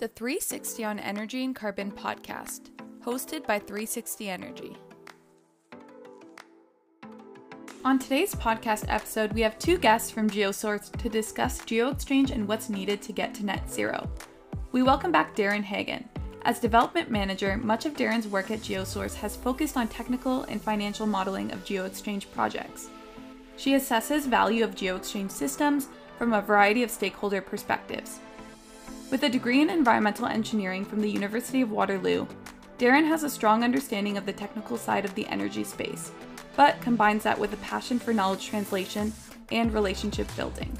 the 360 on Energy and Carbon podcast, hosted by 360 Energy. On today's podcast episode, we have two guests from GeoSource to discuss GeoExchange and what's needed to get to net zero. We welcome back Darynne Hagen. As development manager, much of Darynne's work at GeoSource has focused on technical and financial modeling of GeoExchange projects. She assesses value of GeoExchange systems from a variety of stakeholder perspectives. With a degree in environmental engineering from the University of Waterloo, Darynne has a strong understanding of the technical side of the energy space, but combines that with a passion for knowledge translation and relationship building.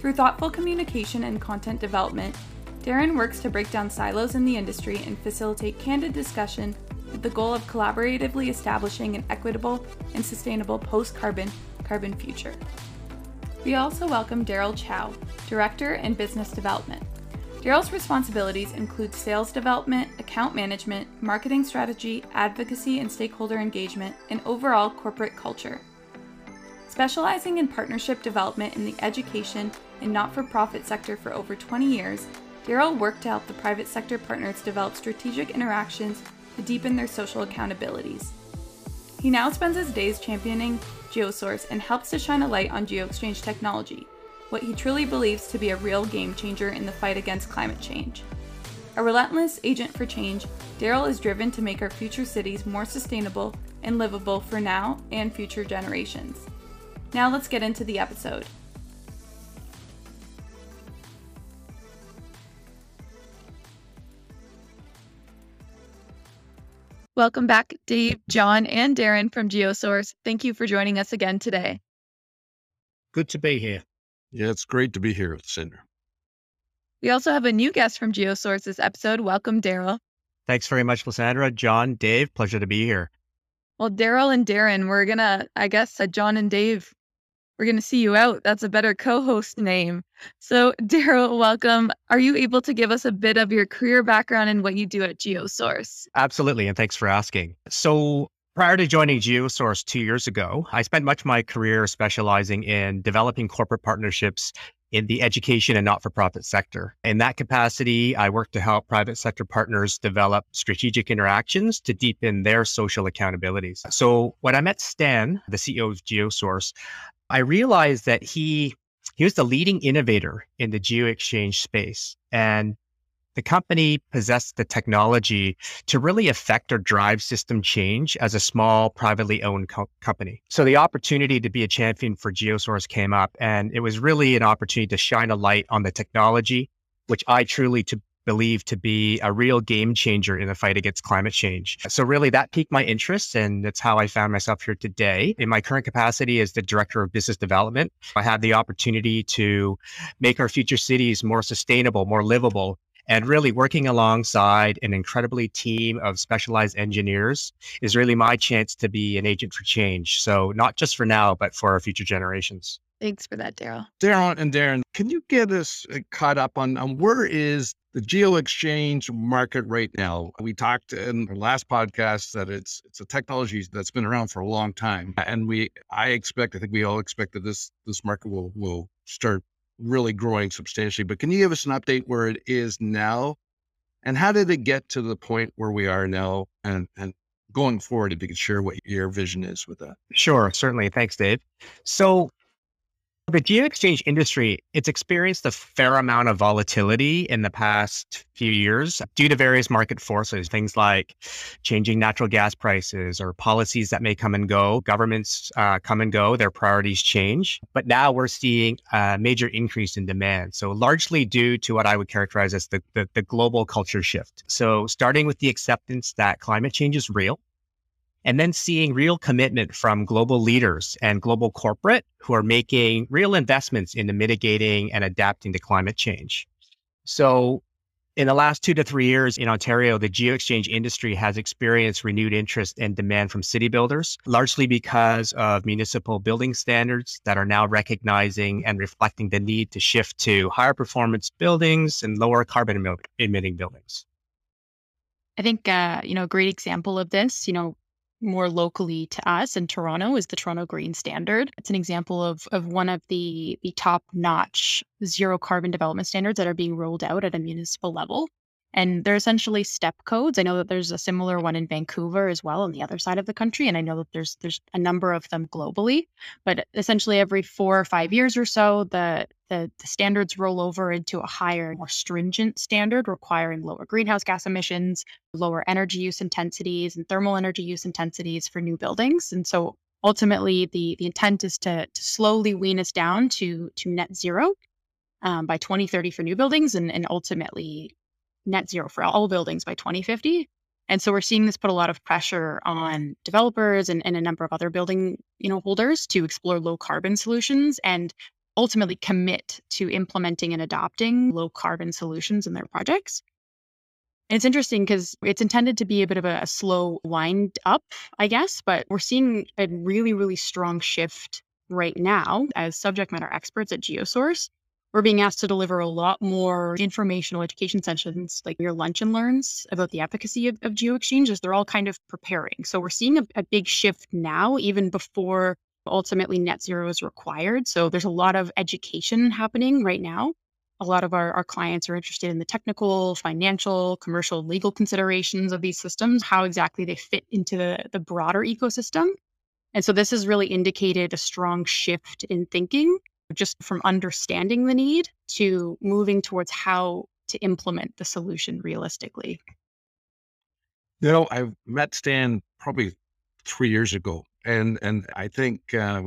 Through thoughtful communication and content development, Darynne works to break down silos in the industry and facilitate candid discussion with the goal of collaboratively establishing an equitable and sustainable post carbon carbon future. We also welcome Darryl Chow, Director in Business Development. Darryl's responsibilities include sales development, account management, marketing strategy, advocacy and stakeholder engagement, and overall corporate culture. Specializing in partnership development in the education and not for profit sector for over 20 years, Darryl worked to help the private sector partners develop strategic interactions to deepen their social accountabilities. He now spends his days championing GeoSource and helps to shine a light on GeoExchange technology, what he truly believes to be a real game changer in the fight against climate change. A relentless agent for change, Darryl is driven to make our future cities more sustainable and livable for now and future generations. Now let's get into the episode. Welcome back, Dave, John, and Darynne from GeoSource. Thank you for joining us again today. Good to be here. Yeah, it's great to be here, with Cinder. We also have a new guest from GeoSource this episode. Welcome, Darryl. Thanks very much, Lysandra. John, Dave, pleasure to be here. Well, Darryl and Darynne, we're gonna, I guess, uh, John and Dave, we're gonna see you out. That's a better co-host name. So, Darryl, welcome. Are you able to give us a bit of your career background and what you do at GeoSource? Absolutely, and thanks for asking. So, Prior to joining GeoSource two years ago, I spent much of my career specializing in developing corporate partnerships in the education and not for profit sector. In that capacity, I worked to help private sector partners develop strategic interactions to deepen their social accountabilities. So when I met Stan, the CEO of GeoSource, I realized that he he was the leading innovator in the GeoExchange space. And the company possessed the technology to really affect or drive system change as a small privately owned co- company. So the opportunity to be a champion for GeoSource came up and it was really an opportunity to shine a light on the technology, which I truly to believe to be a real game changer in the fight against climate change. So really that piqued my interest and that's how I found myself here today. In my current capacity as the director of business development, I have the opportunity to make our future cities more sustainable, more livable, and really working alongside an incredibly team of specialized engineers is really my chance to be an agent for change. So not just for now, but for our future generations. Thanks for that, Darryl. Darryl and Darynne, can you get us uh, caught up on, on where is the geo exchange market right now? We talked in our last podcast that it's it's a technology that's been around for a long time, and we I expect I think we all expect that this this market will will start really growing substantially. But can you give us an update where it is now? And how did it get to the point where we are now and, and going forward, if you could share what your vision is with that? Sure, certainly. Thanks, Dave. So the geo-exchange industry, it's experienced a fair amount of volatility in the past few years due to various market forces, things like changing natural gas prices or policies that may come and go. Governments uh, come and go, their priorities change. But now we're seeing a major increase in demand. So largely due to what I would characterize as the, the, the global culture shift. So starting with the acceptance that climate change is real, and then seeing real commitment from global leaders and global corporate who are making real investments into mitigating and adapting to climate change. So in the last two to three years in Ontario, the geoexchange industry has experienced renewed interest and demand from city builders, largely because of municipal building standards that are now recognizing and reflecting the need to shift to higher performance buildings and lower carbon emitting buildings. I think, uh, you know, a great example of this, you know, more locally to us in Toronto is the Toronto Green Standard. It's an example of, of one of the, the top notch zero carbon development standards that are being rolled out at a municipal level. And they're essentially step codes. I know that there's a similar one in Vancouver as well on the other side of the country. And I know that there's there's a number of them globally. But essentially every four or five years or so, the the, the standards roll over into a higher, more stringent standard requiring lower greenhouse gas emissions, lower energy use intensities, and thermal energy use intensities for new buildings. And so ultimately the the intent is to to slowly wean us down to to net zero um, by 2030 for new buildings and, and ultimately net zero for all buildings by 2050. And so we're seeing this put a lot of pressure on developers and, and a number of other building, you know, holders to explore low carbon solutions and ultimately commit to implementing and adopting low carbon solutions in their projects. It's interesting because it's intended to be a bit of a, a, slow wind up, I guess, but we're seeing a really, really strong shift right now as subject matter experts at GeoSource we're being asked to deliver a lot more informational education sessions, like your lunch and learns about the efficacy of, of GeoExchange as they're all kind of preparing. So we're seeing a, a big shift now, even before ultimately net zero is required. So there's a lot of education happening right now. A lot of our, our clients are interested in the technical, financial, commercial, legal considerations of these systems, how exactly they fit into the, the broader ecosystem. And so this has really indicated a strong shift in thinking just from understanding the need to moving towards how to implement the solution realistically. You know, I met Stan probably three years ago, and and I think uh,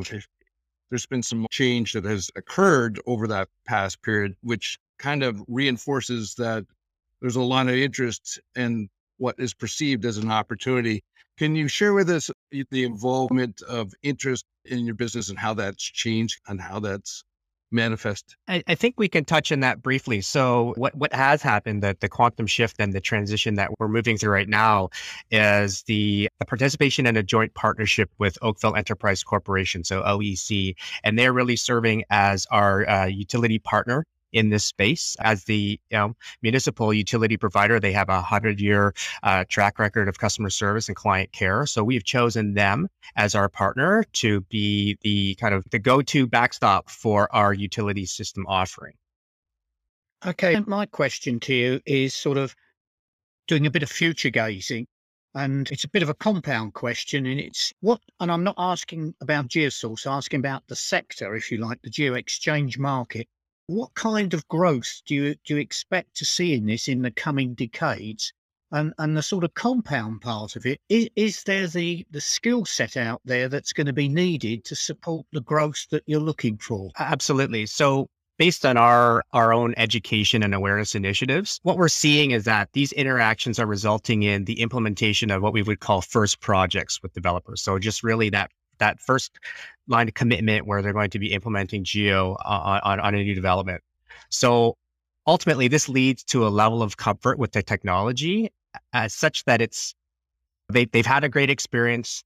there's been some change that has occurred over that past period, which kind of reinforces that there's a lot of interest in what is perceived as an opportunity. Can you share with us the involvement of interest in your business and how that's changed and how that's manifest? I, I, think we can touch on that briefly. So what, what has happened, the, the quantum shift and the transition that we're moving through right now is the, the participation in a joint partnership with Oakville Enterprise Corporation, so OEC, and they're really serving as our uh, utility partner in this space as the you know, municipal utility provider. They have a hundred year uh, track record of customer service and client care. So we've chosen them as our partner to be the kind of the go to backstop for our utility system offering. Okay, my question to you is sort of doing a bit of future gazing. And it's a bit of a compound question. And it's what, and I'm not asking about GeoSource, asking about the sector, if you like, the geo exchange market. What kind of growth do you do you expect to see in this in the coming decades? And and the sort of compound part of it is, is there the the skill set out there that's going to be needed to support the growth that you're looking for? Absolutely. So based on our our own education and awareness initiatives what we're seeing is that these interactions are resulting in the implementation of what we would call first projects with developers so just really that that first line of commitment where they're going to be implementing geo uh, on, on, on a new development. So ultimately, this leads to a level of comfort with the technology as such that it's they, they've had a great experience.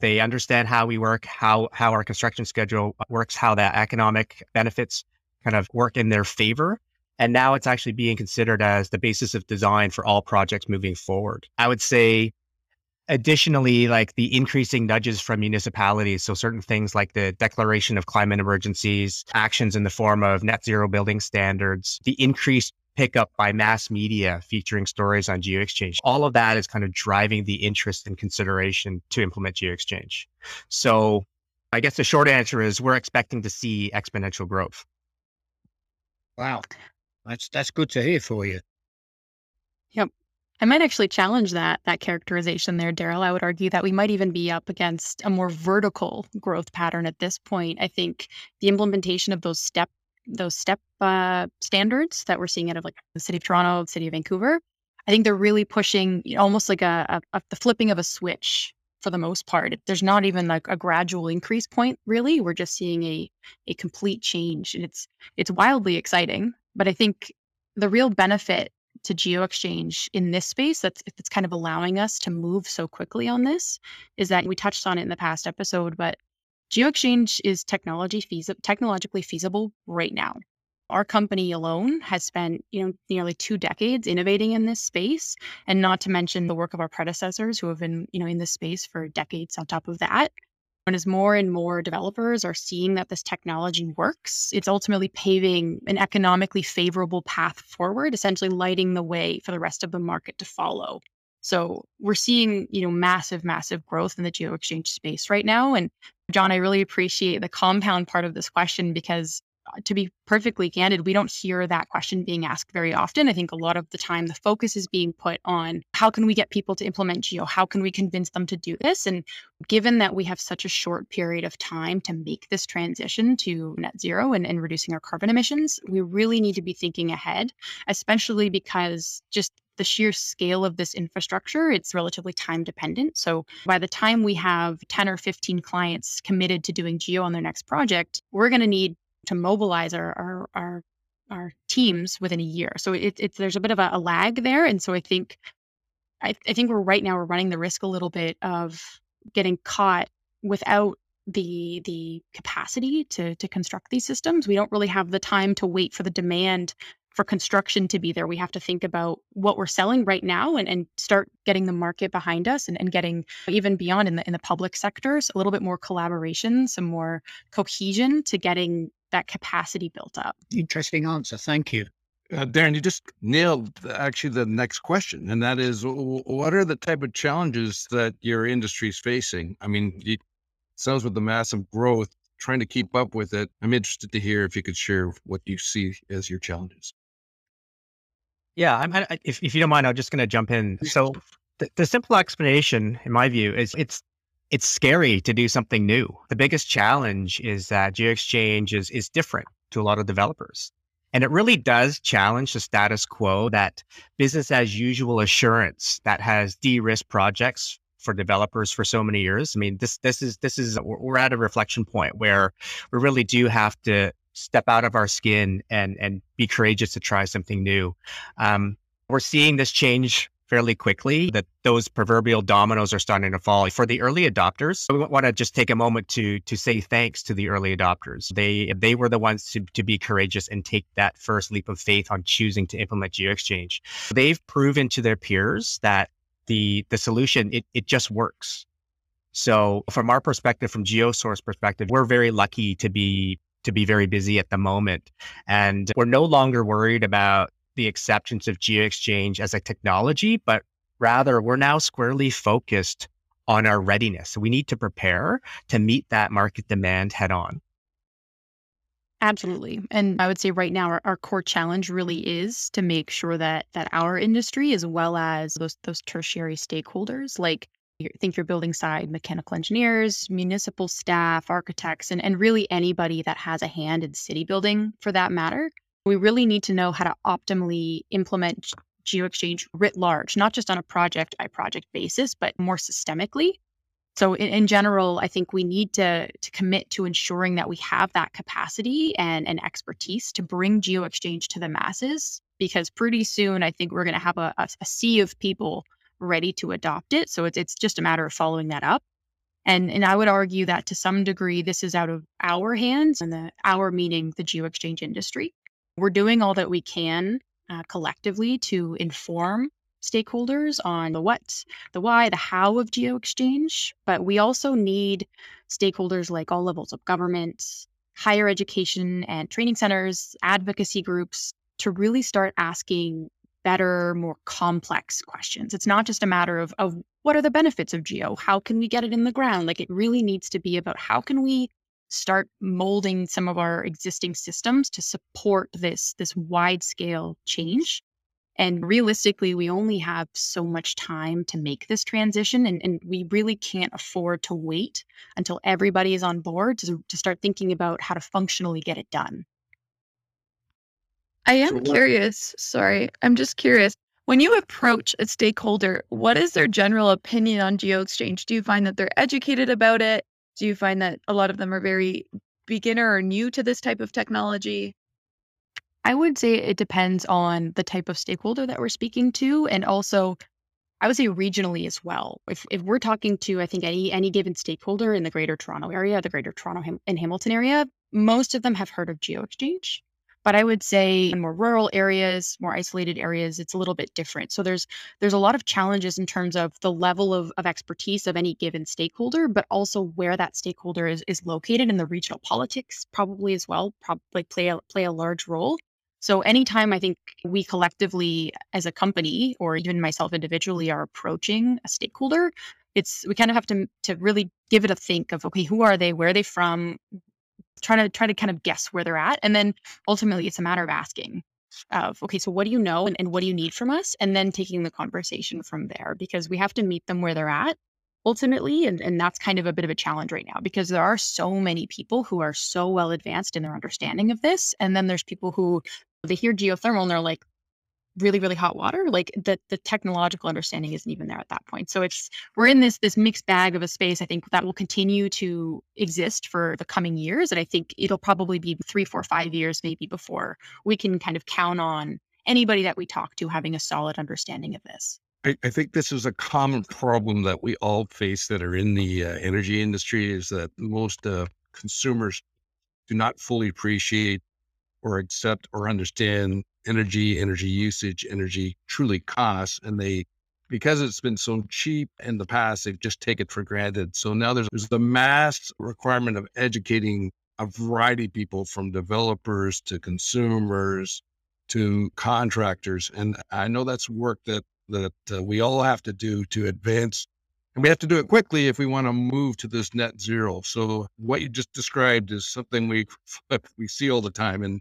They understand how we work, how how our construction schedule works, how that economic benefits kind of work in their favor. And now it's actually being considered as the basis of design for all projects moving forward. I would say additionally, like the increasing nudges from municipalities. So certain things like the declaration of climate emergencies, actions in the form of net zero building standards, the increased pickup by mass media featuring stories on GeoExchange. All of that is kind of driving the interest and consideration to implement GeoExchange. So I guess the short answer is we're expecting to see exponential growth. Wow. That's that's good to hear for you. Yep. I might actually challenge that that characterization there, Darryl. I would argue that we might even be up against a more vertical growth pattern at this point. I think the implementation of those step those step uh, standards that we're seeing out of like the city of Toronto, the city of Vancouver, I think they're really pushing you know, almost like a, a, a, the flipping of a switch for the most part. There's not even like a gradual increase point really. We're just seeing a a complete change, and it's it's wildly exciting. But I think the real benefit to GeoExchange in this space that's that's kind of allowing us to move so quickly on this is that we touched on it in the past episode, but GeoExchange is technology feasible, technologically feasible right now. Our company alone has spent, you know, nearly two decades innovating in this space, and not to mention the work of our predecessors who have been, you know, in this space for decades on top of that. And as more and more developers are seeing that this technology works, it's ultimately paving an economically favorable path forward, essentially lighting the way for the rest of the market to follow. So we're seeing, you know, massive, massive growth in the geo exchange space right now. And John, I really appreciate the compound part of this question because Uh, to be perfectly candid, we don't hear that question being asked very often. I think a lot of the time the focus is being put on how can we get people to implement geo? How can we convince them to do this? And given that we have such a short period of time to make this transition to net zero and, and reducing our carbon emissions, we really need to be thinking ahead, especially because just the sheer scale of this infrastructure, it's relatively time dependent. So by the time we have 10 or 15 clients committed to doing geo on their next project, we're going to need to mobilize our our our, our teams within a year. So it, it's there's a bit of a, a lag there, and so I think I, I think we're right now we're running the risk a little bit of getting caught without the the capacity to to construct these systems. We don't really have the time to wait for the demand for construction to be there, we have to think about what we're selling right now and, and start getting the market behind us and, and getting even beyond in the in the public sectors, a little bit more collaboration, some more cohesion to getting that capacity built up. Interesting answer. Thank you. Uh, Darynne, you just nailed actually the next question, and that is, what are the type of challenges that your industry is facing? I mean, it sounds with the massive growth, trying to keep up with it. I'm interested to hear if you could share what you see as your challenges. Yeah, I'm, I, if, if you don't mind, I'm just going to jump in. So the, the simple explanation, in my view, is it's it's scary to do something new. The biggest challenge is that GeoExchange is is different to a lot of developers. And it really does challenge the status quo that business as usual assurance that has de-risked projects for developers for so many years. I mean, this this is this is we're at a reflection point where we really do have to step out of our skin and and be courageous to try something new. Um, we're seeing this change fairly quickly that those proverbial dominoes are starting to fall for the early adopters. We want to just take a moment to to say thanks to the early adopters. They they were the ones to, to be courageous and take that first leap of faith on choosing to implement geoexchange. They've proven to their peers that the the solution it, it just works. So from our perspective from geosource perspective we're very lucky to be to be very busy at the moment. And we're no longer worried about the acceptance of GeoExchange as a technology, but rather we're now squarely focused on our readiness. We need to prepare to meet that market demand head on. Absolutely. And I would say right now our, our, core challenge really is to make sure that that our industry as well as those those tertiary stakeholders like think your building side mechanical engineers, municipal staff, architects, and, and really anybody that has a hand in city building for that matter. We really need to know how to optimally implement GeoExchange writ large, not just on a project by project basis, but more systemically. So in, in, general, I think we need to, to commit to ensuring that we have that capacity and, and expertise to bring GeoExchange to the masses because pretty soon I think we're going to have a, a, a sea of people ready to adopt it. So it's it's just a matter of following that up. And and I would argue that to some degree this is out of our hands and the our meaning the geo exchange industry. We're doing all that we can uh, collectively to inform stakeholders on the what, the why, the how of geo exchange, but we also need stakeholders like all levels of government, higher education and training centers, advocacy groups to really start asking better, more complex questions. It's not just a matter of, of what are the benefits of geo? How can we get it in the ground? Like it really needs to be about how can we start molding some of our existing systems to support this this wide scale change. And realistically, we only have so much time to make this transition, and, and we really can't afford to wait until everybody is on board to, to start thinking about how to functionally get it done. I am so curious. Sorry, I'm just curious. When you approach a stakeholder, what is their general opinion on GeoExchange? Do you find that they're educated about it? Do you find that a lot of them are very beginner or new to this type of technology? I would say it depends on the type of stakeholder that we're speaking to and also I would say regionally as well. If if we're talking to I think any any given stakeholder in the greater Toronto area, the greater Toronto and Hamilton area, most of them have heard of GeoExchange But I would say in more rural areas, more isolated areas, it's a little bit different. So there's there's a lot of challenges in terms of the level of, of expertise of any given stakeholder, but also where that stakeholder is, is located in the regional politics probably as well, probably play a play a large role. So anytime I think we collectively as a company or even myself individually are approaching a stakeholder, it's we kind of have to to really give it a think of okay, who are they? Where are they from? Trying to try to kind of guess where they're at. And then ultimately it's a matter of asking of okay, so what do you know and, and what do you need from us? And then taking the conversation from there because we have to meet them where they're at ultimately and, and that's kind of a bit of a challenge right now because there are so many people who are so well advanced in their understanding of this and then there's people who they hear geothermal and they're like really really hot water like the the technological understanding isn't even there at that point. So it's we're in this this mixed bag of a space i think that will continue to exist for the coming years and i think it'll probably be three four five years maybe before we can kind of count on anybody that we talk to having a solid understanding of this. I, I think this is a common problem that we all face that are in the uh, energy industry is that most uh, consumers do not fully appreciate or accept or understand energy, energy usage, energy truly costs. And they, because it's been so cheap in the past, they've just taken it for granted. So now there's, there's the mass requirement of educating a variety of people from developers to consumers to contractors. And I know that's work that, that uh, we all have to do to advance and we have to do it quickly if we want to move to this net zero. So what you just described is something we we see all the time, and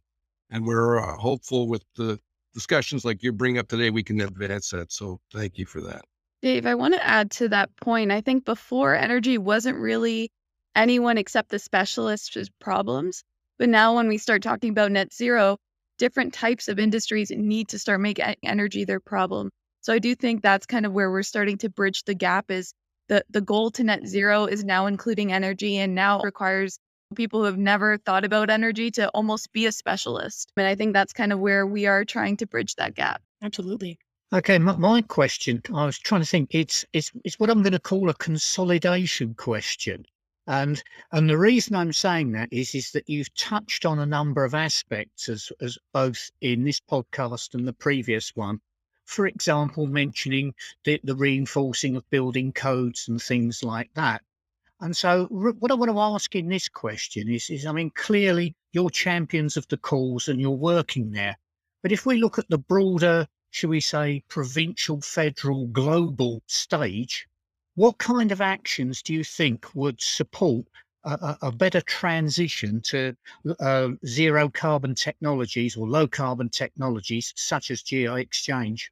and we're uh, hopeful with the discussions like you bring up today, we can advance that. So thank you for that. Dave, I want to add to that point. I think before energy wasn't really anyone except the specialists' problems. But now, when we start talking about net zero, different types of industries need to start making energy their problem. So I do think that's kind of where we're starting to bridge the gap is the the goal to net zero is now including energy and now requires people who have never thought about energy to almost be a specialist. And I think that's kind of where we are trying to bridge that gap. Absolutely. Okay, my, my question, I was trying to think, it's, it's, it's what I'm going to call a consolidation question. And and the reason I'm saying that is is that you've touched on a number of aspects as as both in this podcast and the previous one. For example, mentioning the, the reinforcing of building codes and things like that. And so, what I want to ask in this question is, is I mean, clearly you're champions of the cause and you're working there. But if we look at the broader, should we say, provincial, federal, global stage, what kind of actions do you think would support a, a better transition to uh, zero carbon technologies or low carbon technologies such as geo exchange?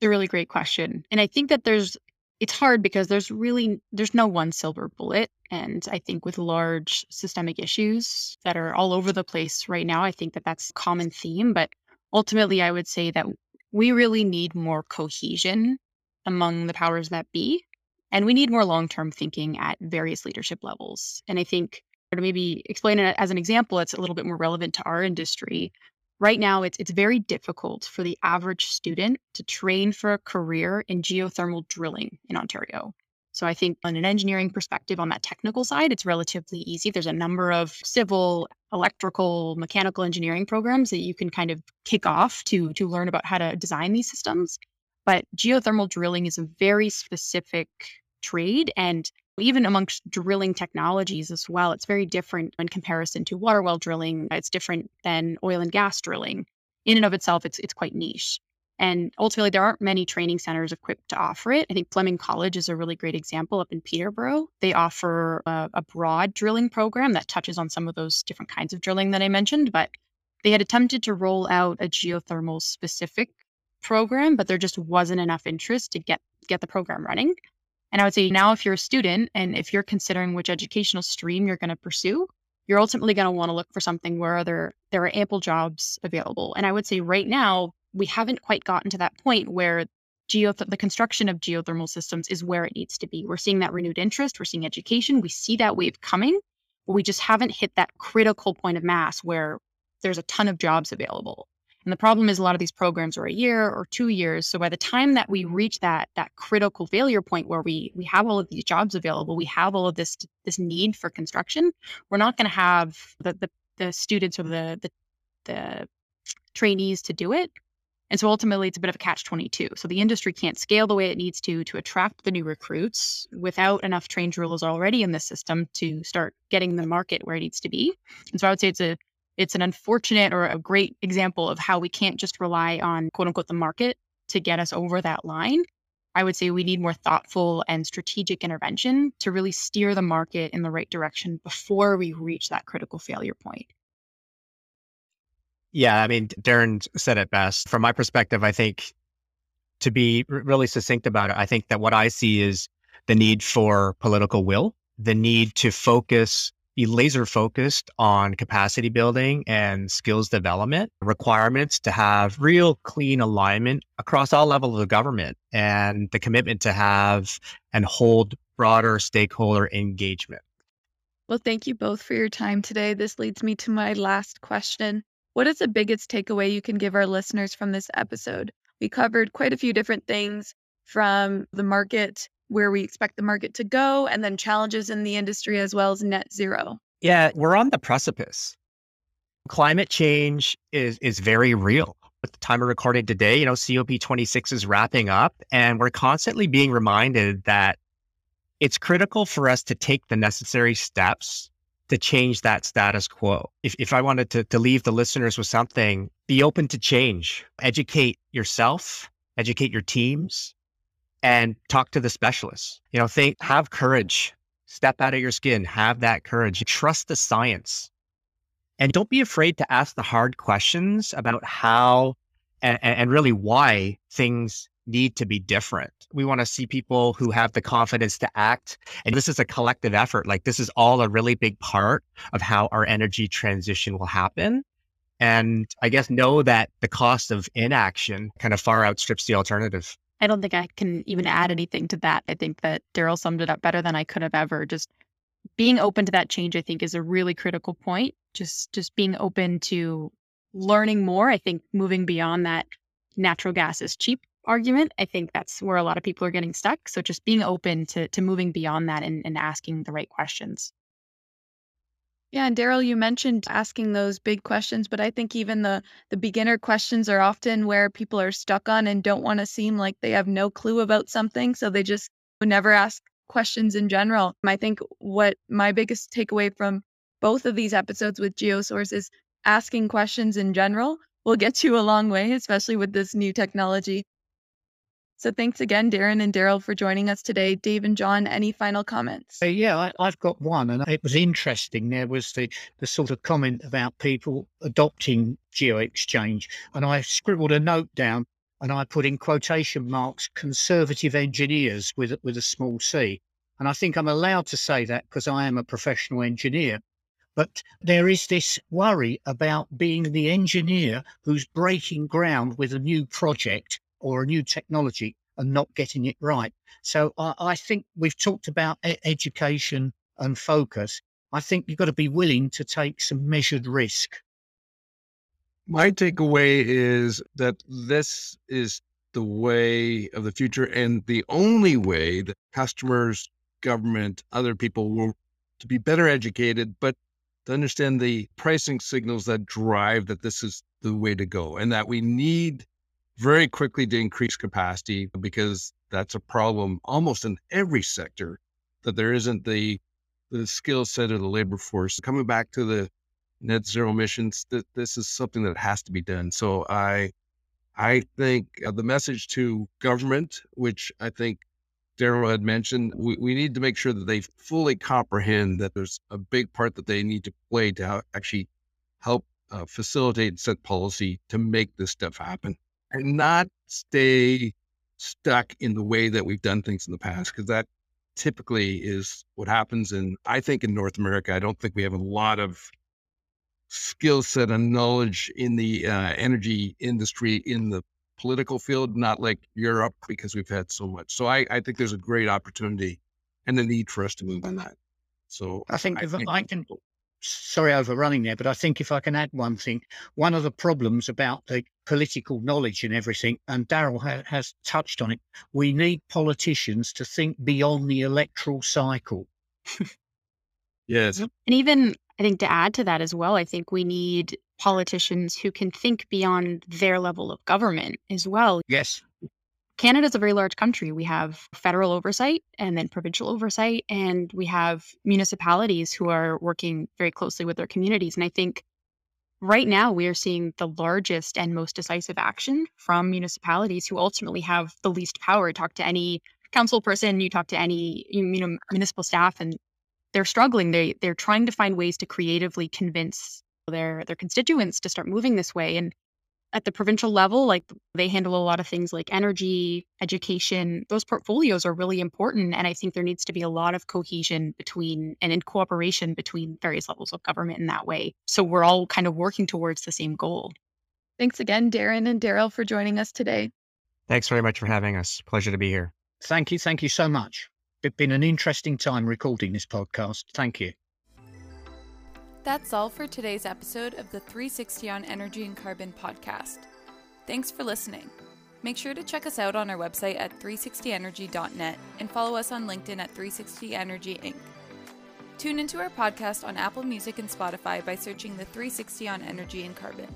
It's a really great question. And I think that there's it's hard because there's really there's no one silver bullet and i think with large systemic issues that are all over the place right now i think that that's a common theme but ultimately i would say that we really need more cohesion among the powers that be and we need more long-term thinking at various leadership levels and i think to maybe explain it as an example it's a little bit more relevant to our industry right now it's it's very difficult for the average student to train for a career in geothermal drilling in Ontario. So I think on an engineering perspective on that technical side it's relatively easy. There's a number of civil, electrical, mechanical engineering programs that you can kind of kick off to to learn about how to design these systems. But geothermal drilling is a very specific trade and even amongst drilling technologies as well, it's very different in comparison to water well drilling. It's different than oil and gas drilling. In and of itself, it's it's quite niche. And ultimately, there aren't many training centers equipped to offer it. I think Fleming College is a really great example up in Peterborough. They offer a, a broad drilling program that touches on some of those different kinds of drilling that I mentioned, but they had attempted to roll out a geothermal specific program, but there just wasn't enough interest to get get the program running. And I would say now, if you're a student and if you're considering which educational stream you're going to pursue, you're ultimately going to want to look for something where there, there are ample jobs available. And I would say right now, we haven't quite gotten to that point where geo the construction of geothermal systems is where it needs to be. We're seeing that renewed interest, we're seeing education, we see that wave coming, but we just haven't hit that critical point of mass where there's a ton of jobs available. And the problem is a lot of these programs are a year or two years. So by the time that we mm-hmm. reach that that critical failure point where we we have all of these jobs available, we have all of this this need for construction, we're not going to have the, the the students or the the, the trainees to do it. And so ultimately, it's a bit of a catch 22. So the industry can't scale the way it needs to to attract the new recruits without enough trained drillers already in the system to start getting the market where it needs to be. And so I would say it's a it's an unfortunate or a great example of how we can't just rely on quote unquote the market to get us over that line. I would say we need more thoughtful and strategic intervention to really steer the market in the right direction before we reach that critical failure point. Yeah, I mean, Darynne said it best. From my perspective, I think to be really succinct about it, I think that what I see is the need for political will, the need to focus, be laser focused on capacity building and skills development, requirements to have real clean alignment across all levels of government, and the commitment to have and hold broader stakeholder engagement. Well, thank you both for your time today. This leads me to my last question. What is the biggest takeaway you can give our listeners from this episode? We covered quite a few different things from the market, where we expect the market to go, and then challenges in the industry as well as net zero. Yeah, we're on the precipice. Climate change is is very real. At the time of recording today, you know, COP26 is wrapping up, and we're constantly being reminded that it's critical for us to take the necessary steps to change that status quo. If, if I wanted to, to leave the listeners with something, be open to change, educate yourself, educate your teams, and talk to the specialists. You know, think, have courage, step out of your skin, have that courage, trust the science. And don't be afraid to ask the hard questions about how and, and really why things need to be different. We want to see people who have the confidence to act. And this is a collective effort. Like this is all a really big part of how our energy transition will happen. And I guess know that the cost of inaction kind of far outstrips the alternative. I don't think I can even add anything to that. I think that Darryl summed it up better than I could have ever. Just being open to that change, I think, is a really critical point. Just just being open to learning more. I think moving beyond that natural gas is cheap argument. I think that's where a lot of people are getting stuck. So just being open to to moving beyond that and, and asking the right questions. Yeah, and Darryl, you mentioned asking those big questions, but I think even the the beginner questions are often where people are stuck on and don't want to seem like they have no clue about something, so they just would never ask questions in general. I think what my biggest takeaway from both of these episodes with GeoSource is asking questions in general will get you a long way, especially with this new technology. So thanks again, Darynne and Darryl, for joining us today. Dave and John, any final comments? Uh, yeah, I, I've got one, and it was interesting. There was the, the sort of comment about people adopting GeoExchange, and I scribbled a note down and I put in quotation marks conservative engineers with with a small c. And I think I'm allowed to say that because I am a professional engineer. But there is this worry about being the engineer who's breaking ground with a new project or a new technology and not getting it right. So I, I think we've talked about e- education and focus. I think you've got to be willing to take some measured risk. My takeaway is that this is the way of the future and the only way that customers, government, other people will to be better educated, but to understand the pricing signals that drive that this is the way to go and that we need very quickly to increase capacity because that's a problem almost in every sector that there isn't the the skill set of the labor force. Coming back to the net zero emissions, th- this is something that has to be done. So I I think uh, the message to government, which I think Darryl had mentioned, we, we need to make sure that they fully comprehend that there's a big part that they need to play to actually help uh, facilitate and set policy to make this stuff happen and not stay stuck in the way that we've done things in the past, because that typically is what happens. And I think in North America, I don't think we have a lot of skill set and knowledge in the uh, energy industry in the political field, not like Europe, because we've had so much. So I, I think there's a great opportunity and the need for us to move on that. So I think I, if I can sorry overrunning there, but I think if I can add one thing, one of the problems about the political knowledge and everything, and Darryl ha- has touched on it, we need politicians to think beyond the electoral cycle. yes. And even I think to add to that as well, I think we need politicians who can think beyond their level of government as well. Yes. Canada is a very large country. We have federal oversight and then provincial oversight, and we have municipalities who are working very closely with their communities. And I think right now we are seeing the largest and most decisive action from municipalities who ultimately have the least power. Talk to any council person, you talk to any you know, municipal staff, and they're struggling. They they're trying to find ways to creatively convince their their constituents to start moving this way. And at the provincial level, like they handle a lot of things like energy, education. Those portfolios are really important. And I think there needs to be a lot of cohesion between and in cooperation between various levels of government in that way. So we're all kind of working towards the same goal. Thanks again, Darynne and Darryl, for joining us today. Thanks very much for having us. Pleasure to be here. Thank you. Thank you so much. It's been an interesting time recording this podcast. Thank you. That's all for today's episode of the 360 on Energy and Carbon podcast. Thanks for listening. Make sure to check us out on our website at 360energy.net and follow us on LinkedIn at 360 Energy Inc. Tune into our podcast on Apple Music and Spotify by searching the 360 on Energy and Carbon.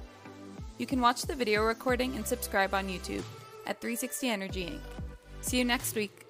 You can watch the video recording and subscribe on YouTube at 360 Energy Inc. See you next week.